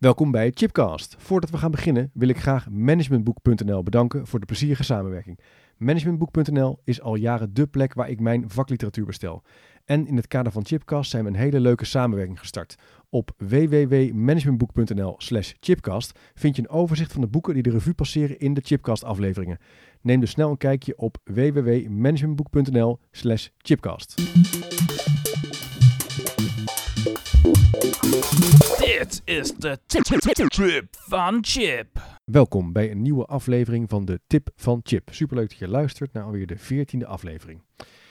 Welkom bij Chipcast. Voordat we gaan beginnen wil ik graag managementboek.nl bedanken voor de plezierige samenwerking. Managementboek.nl is al jaren dé plek waar ik mijn vakliteratuur bestel. En in het kader van Chipcast zijn we een hele leuke samenwerking gestart. Op www.managementboek.nl slash chipcast vind je een overzicht van de boeken die de revue passeren in de Chipcast afleveringen. Neem dus snel een kijkje op www.managementboek.nl slash chipcast. Dit is de trip van Chip. Welkom bij een nieuwe aflevering van de Tip van Chip. Superleuk dat je luistert naar alweer de veertiende aflevering.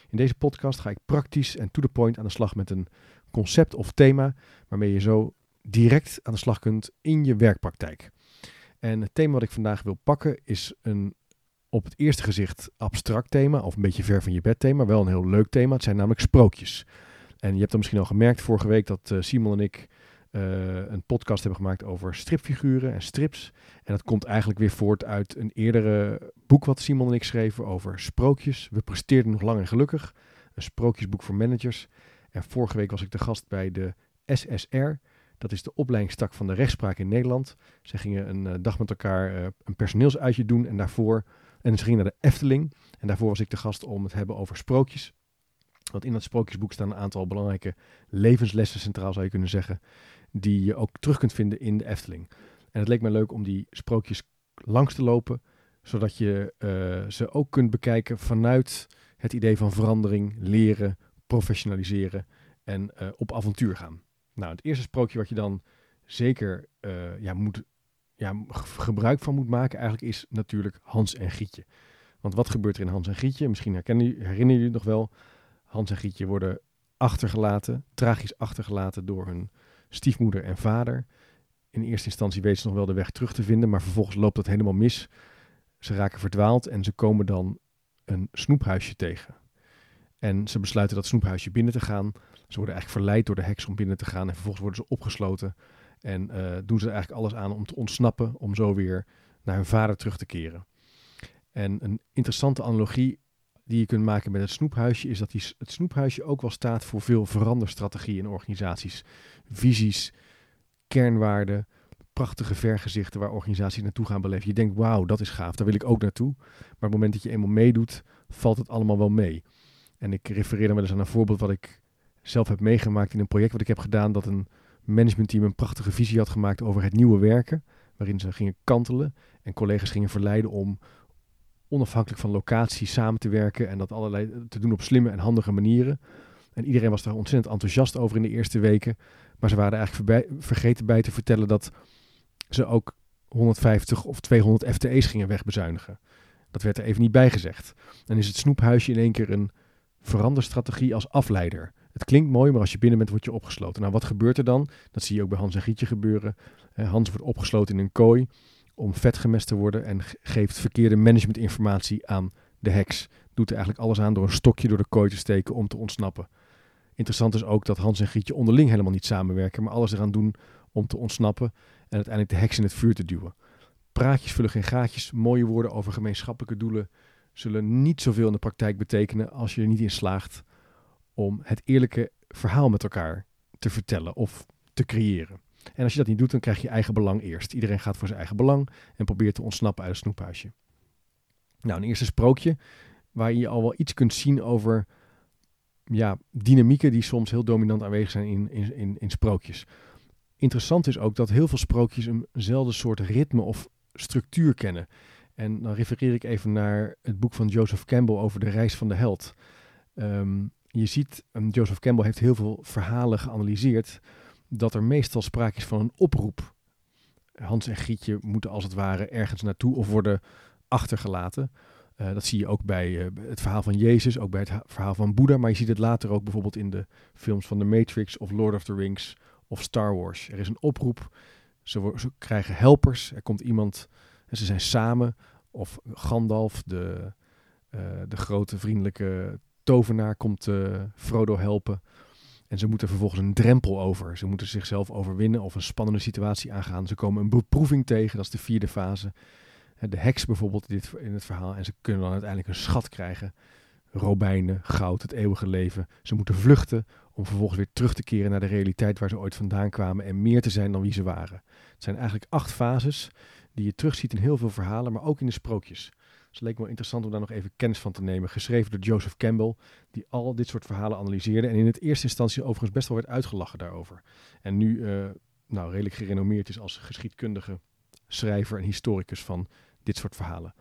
In deze podcast ga ik praktisch en to the point aan de slag met een concept of thema waarmee je zo direct aan de slag kunt in je werkpraktijk. En het thema wat ik vandaag wil pakken is een op het eerste gezicht abstract thema of een beetje ver van je bed thema, wel een heel leuk thema. Het zijn namelijk sprookjes. En je hebt dan misschien al gemerkt vorige week dat uh, Simon en ik een podcast hebben gemaakt over stripfiguren en strips. En dat komt eigenlijk weer voort uit een eerdere boek wat Simon en ik schreven over sprookjes. We presteerden nog lang en gelukkig. Een sprookjesboek voor managers. En vorige week was ik de gast bij de SSR. Dat is de opleidingstak van de rechtspraak in Nederland. Ze gingen een uh, dag met elkaar uh, een personeelsuitje doen en daarvoor... En ze gingen naar de Efteling. En daarvoor was ik de gast om het hebben over sprookjes. Want in dat sprookjesboek staan een aantal belangrijke levenslessen centraal, zou je kunnen zeggen die je ook terug kunt vinden in de Efteling. En het leek me leuk om die sprookjes langs te lopen, zodat je uh, ze ook kunt bekijken vanuit het idee van verandering, leren, professionaliseren en uh, op avontuur gaan. Nou, het eerste sprookje wat je dan zeker uh, ja, moet, ja, gebruik van moet maken eigenlijk is natuurlijk Hans en Grietje. Want wat gebeurt er in Hans en Grietje? Misschien herkennen, herinneren jullie nog wel. Hans en Grietje worden achtergelaten, tragisch achtergelaten door hun stiefmoeder en vader. In eerste instantie weten ze nog wel de weg terug te vinden, maar vervolgens loopt dat helemaal mis. Ze raken verdwaald en ze komen dan een snoephuisje tegen. En ze besluiten dat snoephuisje binnen te gaan. Ze worden eigenlijk verleid door de heks om binnen te gaan en vervolgens worden ze opgesloten. En uh, doen ze eigenlijk alles aan om te ontsnappen, om zo weer naar hun vader terug te keren. En een interessante analogie die je kunt maken met het snoephuisje, is dat die, het snoephuisje ook wel staat voor veel veranderstrategieën in organisaties. Visies, kernwaarden, prachtige vergezichten waar organisaties naartoe gaan beleven. Je denkt, wauw, dat is gaaf, daar wil ik ook naartoe. Maar op het moment dat je eenmaal meedoet, valt het allemaal wel mee. En ik refereer dan wel eens aan een voorbeeld wat ik zelf heb meegemaakt in een project wat ik heb gedaan, dat een managementteam een prachtige visie had gemaakt over het nieuwe werken, waarin ze gingen kantelen en collega's gingen verleiden om onafhankelijk van locatie samen te werken en dat allerlei te doen op slimme en handige manieren. En iedereen was daar ontzettend enthousiast over in de eerste weken. Maar ze waren eigenlijk vergeten bij te vertellen dat ze ook 150 of 200 FTE's gingen wegbezuinigen. Dat werd er even niet bij gezegd. Dan is het snoephuisje in één keer een veranderstrategie als afleider. Het klinkt mooi, maar als je binnen bent, word je opgesloten. Nou, wat gebeurt er dan? Dat zie je ook bij Hans en Gietje gebeuren. Hans wordt opgesloten in een kooi om vet gemest te worden en geeft verkeerde managementinformatie aan de heks. Doet er eigenlijk alles aan door een stokje door de kooi te steken om te ontsnappen. Interessant is ook dat Hans en Grietje onderling helemaal niet samenwerken, maar alles eraan doen om te ontsnappen en uiteindelijk de heks in het vuur te duwen. Praatjes vullen geen gaatjes, mooie woorden over gemeenschappelijke doelen zullen niet zoveel in de praktijk betekenen als je er niet in slaagt om het eerlijke verhaal met elkaar te vertellen of te creëren. En als je dat niet doet, dan krijg je eigen belang eerst. Iedereen gaat voor zijn eigen belang en probeert te ontsnappen uit het snoephuisje. Nou, een eerste sprookje waar je al wel iets kunt zien over ja, dynamieken die soms heel dominant aanwezig zijn in, in, in, sprookjes. Interessant is ook dat heel veel sprookjes eenzelfde soort ritme of structuur kennen. En dan refereer ik even naar het boek van Joseph Campbell over de reis van de held. Um, je ziet, um, Joseph Campbell heeft heel veel verhalen geanalyseerd dat er meestal sprake is van een oproep. Hans en Grietje moeten als het ware ergens naartoe of worden achtergelaten. Uh, dat zie je ook bij uh, het verhaal van Jezus, ook bij het verhaal van Boeddha. Maar je ziet het later ook bijvoorbeeld in de films van The Matrix of Lord of the Rings of Star Wars. Er is een oproep, ze, ze krijgen helpers, er komt iemand en ze zijn samen. Of Gandalf, de, uh, de grote vriendelijke tovenaar, komt Frodo helpen. En ze moeten vervolgens een drempel over. Ze moeten zichzelf overwinnen of een spannende situatie aangaan. Ze komen een beproeving tegen, dat is de vierde fase. De heks bijvoorbeeld in, het verhaal. En ze kunnen dan uiteindelijk een schat krijgen. robijnen, goud, het eeuwige leven. Ze moeten vluchten om vervolgens weer terug te keren naar de realiteit waar ze ooit vandaan kwamen en meer te zijn dan wie ze waren. Het zijn eigenlijk acht fases die je terugziet in heel veel verhalen, maar ook in de sprookjes. Dus het leek me wel interessant om daar nog even kennis van te nemen. Geschreven door Joseph Campbell, die al dit soort verhalen analyseerde en in het eerste instantie overigens best wel werd uitgelachen daarover. En nu eh, nou, redelijk gerenommeerd is als geschiedkundige schrijver en historicus van dit soort verhalen.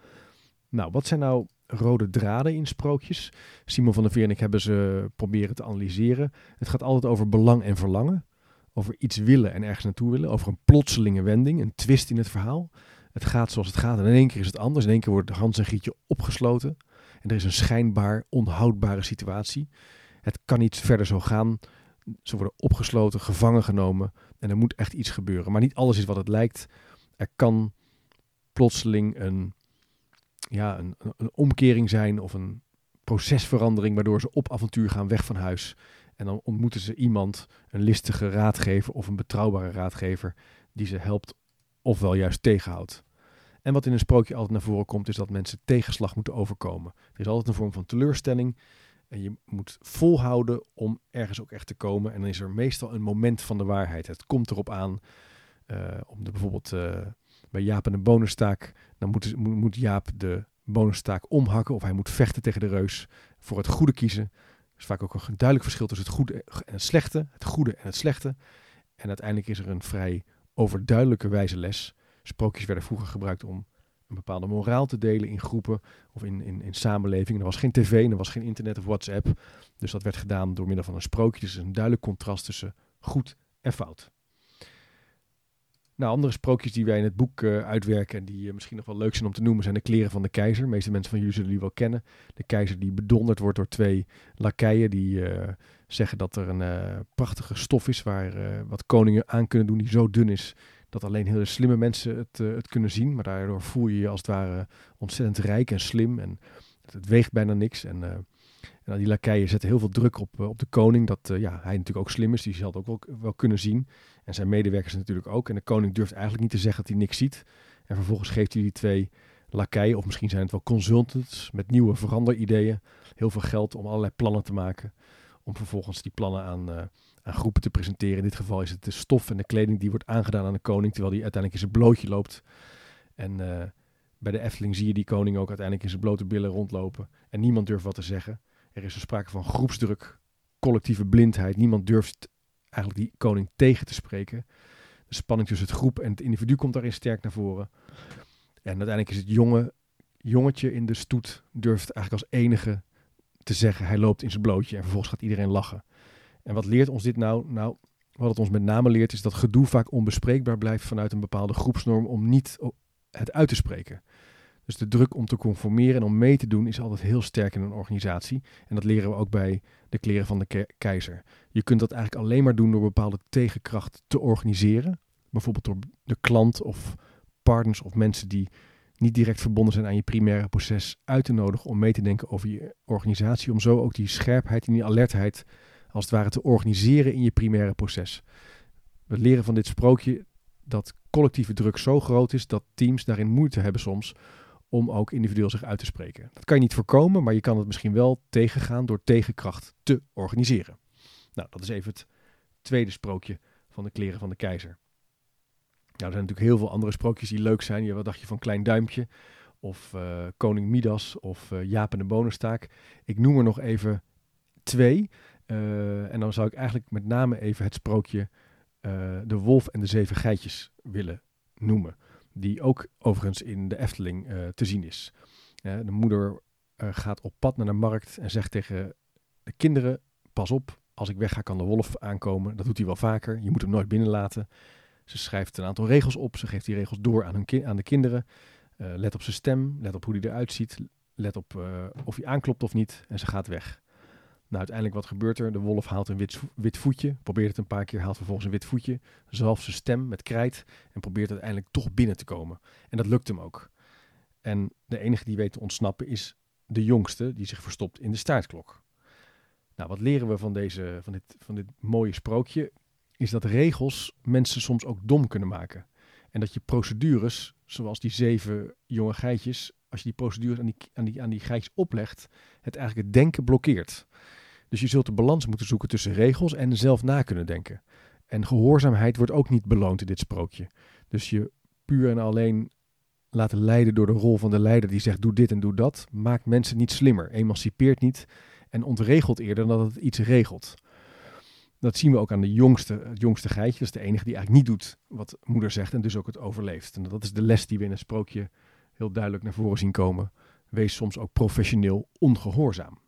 Nou, wat zijn nou rode draden in sprookjes? Simon van der Veer en ik hebben ze proberen te analyseren. Het gaat altijd over belang en verlangen. Over iets willen en ergens naartoe willen. Over een plotselinge wending, een twist in het verhaal. Het gaat zoals het gaat en in één keer is het anders. In één keer wordt Hans en Gietje opgesloten. En er is een schijnbaar onhoudbare situatie. Het kan niet verder zo gaan. Ze worden opgesloten, gevangen genomen. En er moet echt iets gebeuren. Maar niet alles is wat het lijkt. Er kan plotseling een, ja, een, een- omkering zijn of een procesverandering. Waardoor ze op avontuur gaan weg van huis. En dan ontmoeten ze iemand, een listige raadgever of een betrouwbare raadgever. Die ze helpt ofwel juist tegenhoudt. En wat in een sprookje altijd naar voren komt, is dat mensen tegenslag moeten overkomen. Er is altijd een vorm van teleurstelling. En je moet volhouden om ergens ook echt te komen. En dan is er meestal een moment van de waarheid. Het komt erop aan, eh, om de, bijvoorbeeld eh, bij Jaap en de bonenstaak, dan moet, moet, Jaap de bonenstaak omhakken. Of hij moet vechten tegen de reus voor het goede kiezen. Er is vaak ook een duidelijk verschil tussen het goede en het slechte. Het goede en het slechte. En uiteindelijk is er een vrij overduidelijke wijze les. Sprookjes werden vroeger gebruikt om een bepaalde moraal te delen in groepen of in, in, in samenlevingen. Er was geen tv er was geen internet of WhatsApp. Dus dat werd gedaan door middel van een sprookje. Dus een duidelijk contrast tussen goed en fout. Nou, andere sprookjes die wij in het boek eh, uitwerken en die eh, misschien nog wel leuk zijn om te noemen, zijn de kleren van de keizer. De meeste mensen van jullie zullen die wel kennen. De keizer die bedonderd wordt door twee lakeien die eh, zeggen dat er een prachtige stof is waar wat koningen aan kunnen doen die zo dun is dat alleen hele slimme mensen het, eh, het kunnen zien. Maar daardoor voel je je als het ware ontzettend rijk en slim en het, weegt bijna niks. En, eh, en die lakeien zetten heel veel druk op, eh, op de koning, dat ja, hij natuurlijk ook slim is, die zal het ook wel, wel kunnen zien. En zijn medewerkers natuurlijk ook. En de koning durft eigenlijk niet te zeggen dat hij niks ziet. En vervolgens geeft hij die twee lakeien, of misschien zijn het wel consultants met nieuwe veranderideeën, heel veel geld om allerlei plannen te maken. Om vervolgens die plannen aan, eh, aan groepen te presenteren. In dit geval is het de stof en de kleding die wordt aangedaan aan de koning, terwijl hij uiteindelijk in zijn blootje loopt. En eh, bij de Efteling zie je die koning ook uiteindelijk in zijn blote billen rondlopen. En niemand durft wat te zeggen. Er is er sprake van groepsdruk, collectieve blindheid. Niemand durft eigenlijk die koning tegen te spreken. De spanning tussen het groep en het individu komt daarin sterk naar voren. En uiteindelijk is het jonge jongetje in de stoet durft eigenlijk als enige te zeggen hij loopt in zijn blootje en vervolgens gaat iedereen lachen. En wat leert ons dit nou? Nou, wat het ons met name leert is dat gedoe vaak onbespreekbaar blijft vanuit een bepaalde groepsnorm om niet het uit te spreken. Dus de druk om te conformeren en om mee te doen is altijd heel sterk in een organisatie. En dat leren we ook bij de kleren van de ke- keizer. Je kunt dat eigenlijk alleen maar doen door bepaalde tegenkracht te organiseren. Bijvoorbeeld door de klant of partners of mensen die niet direct verbonden zijn aan je primaire proces uit te nodigen om mee te denken over je organisatie. Om zo ook die scherpheid en die alertheid als het ware te organiseren in je primaire proces. We leren van dit sprookje dat collectieve druk zo groot is dat teams daarin moeite hebben soms om ook individueel zich uit te spreken. Dat kan je niet voorkomen, maar je kan het misschien wel tegengaan door tegenkracht te organiseren. Nou, dat is even het tweede sprookje van de kleren van de keizer. Nou, er zijn natuurlijk heel veel andere sprookjes die leuk zijn. Ja, wat dacht je van Klein Duimpje? Of eh, Koning Midas of eh, Jaap en de Bonenstaak. Ik noem er nog even twee. Eh, en dan zou ik eigenlijk met name even het sprookje De Wolf en de Zeven Geitjes willen noemen. Die ook overigens in de Efteling te zien is. De moeder gaat op pad naar de markt en zegt tegen de kinderen: Pas op, als ik wegga kan de wolf aankomen. Dat doet hij wel vaker. Je moet hem nooit binnenlaten. Ze schrijft een aantal regels op. Ze geeft die regels door aan, hun aan de kinderen. Eh, let op zijn stem, let op hoe hij eruit ziet. Let op eh, of hij aanklopt of niet. En ze gaat weg. Nou, uiteindelijk wat gebeurt er? De wolf haalt een wit, wit voetje. Probeert het een paar keer, haalt vervolgens een wit voetje. Zalft zijn stem met krijt. En probeert uiteindelijk toch binnen te komen. En dat lukt hem ook. En de enige die weet te ontsnappen is de jongste die zich verstopt in de staartklok. Nou, wat leren we van, deze, van, dit, van dit mooie sprookje? Is dat regels mensen soms ook dom kunnen maken. En dat je procedures, zoals die zeven jonge geitjes, als je die procedures aan die, aan die, aan die geitjes oplegt, het eigenlijk het denken blokkeert. Dus je zult de balans moeten zoeken tussen regels en zelf na kunnen denken. En gehoorzaamheid wordt ook niet beloond in dit sprookje. Dus je puur en alleen laten leiden door de rol van de leider die zegt doe dit en doe dat, maakt mensen niet slimmer, emancipeert niet en ontregelt eerder dan dat het iets regelt. Dat zien we ook aan de jongste, het jongste geitje. Dat is de enige die eigenlijk niet doet wat moeder zegt en dus ook het overleeft. En dat is de les die we in het sprookje heel duidelijk naar voren zien komen. Wees soms ook professioneel ongehoorzaam.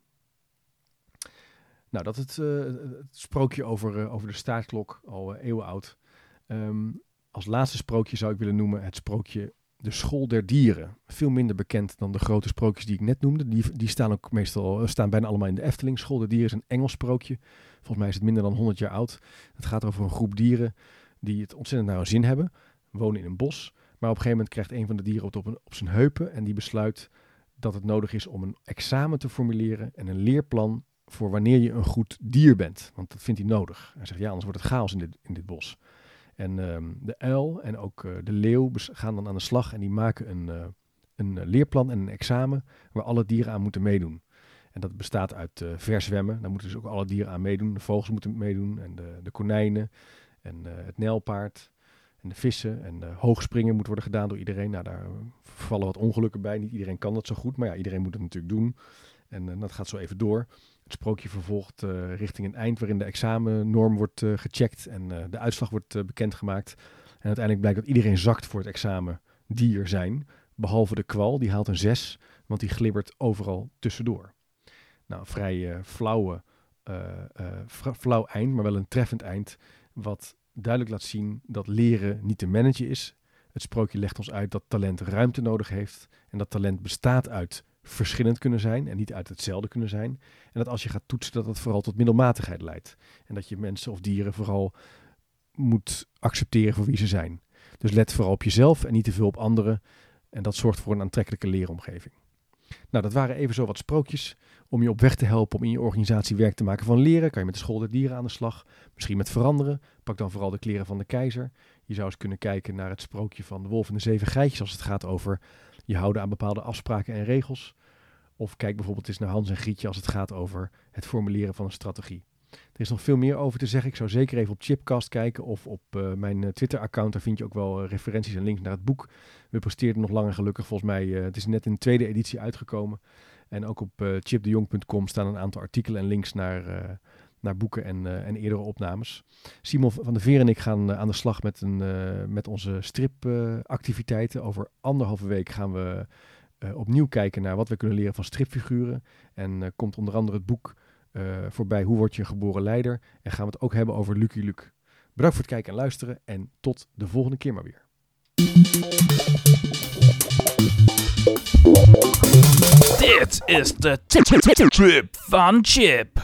Nou, dat het, uh, het sprookje over, uh, over de staartklok, al uh, eeuwen oud. Um, als laatste sprookje zou ik willen noemen het sprookje De School der Dieren. Veel minder bekend dan de grote sprookjes die ik net noemde. Die, die staan ook meestal, staan bijna allemaal in de Efteling. School der Dieren is een Engels sprookje. Volgens mij is het minder dan 100 jaar oud. Het gaat over een groep dieren die het ontzettend naar hun zin hebben. Wonen in een bos. Maar op een gegeven moment krijgt een van de dieren op, op zijn heupen. En die besluit dat het nodig is om een examen te formuleren en een leerplan voor wanneer je een goed dier bent. Want dat vindt hij nodig. Hij zegt, ja, anders wordt het chaos in dit, in dit bos. En um, de uil en ook uh, de leeuw gaan dan aan de slag en die maken een, uh, een leerplan en een examen waar alle dieren aan moeten meedoen. En dat bestaat uit uh, verzwemmen. Daar moeten dus ook alle dieren aan meedoen. De vogels moeten meedoen en de, de konijnen en het nijlpaard en de vissen. En hoogspringen moet worden gedaan door iedereen. Nou, daar vallen wat ongelukken bij. Niet iedereen kan dat zo goed, maar ja, iedereen moet het natuurlijk doen. En dat gaat zo even door. Het sprookje vervolgt uh, richting een eind waarin de examennorm wordt uh, gecheckt en uh, de uitslag wordt bekendgemaakt. En uiteindelijk blijkt dat iedereen zakt voor het examen die er zijn, behalve de kwal, die haalt een 6, want die glibbert overal tussendoor. Nou, vrij flauwe, flauw eind, maar wel een treffend eind, wat duidelijk laat zien dat leren niet te managen is. Het sprookje legt ons uit dat talent ruimte nodig heeft en dat talent bestaat uit verschillend kunnen zijn en niet uit hetzelfde kunnen zijn. En dat als je gaat toetsen, dat dat vooral tot middelmatigheid leidt. En dat je mensen of dieren vooral moet accepteren voor wie ze zijn. Dus let vooral op jezelf en niet te veel op anderen. En dat zorgt voor een aantrekkelijke leeromgeving. Nou, dat waren even zo wat sprookjes om je op weg te helpen om in je organisatie werk te maken van leren. Kan je met de school der dieren aan de slag, misschien met veranderen. Pak dan vooral de kleren van de keizer. Je zou eens kunnen kijken naar het sprookje van de wolf en de zeven geitjes als het gaat over je houden aan bepaalde afspraken en regels. Of kijk bijvoorbeeld eens naar Hans en Grietje als het gaat over het formuleren van een strategie. Er is nog veel meer over te zeggen. Ik zou zeker even op Chipcast kijken of op uh, mijn uh, Twitter-account. Daar vind je ook wel uh, referenties en links naar het boek. We presteerden nog langer gelukkig. Volgens mij, het is net in de tweede editie uitgekomen. En ook op chipdejong.com staan een aantal artikelen en links naar, naar boeken en, en eerdere opnames. Simon van der Veer en ik gaan aan de slag met, een, met onze stripactiviteiten. Over anderhalve week gaan we opnieuw kijken naar wat we kunnen leren van stripfiguren. En komt onder andere het boek voorbij Hoe word je een geboren leider. En gaan we het ook hebben over Lucky Luke. Bedankt voor het kijken en luisteren. En tot de volgende keer maar weer. Dit is de trip van Chip.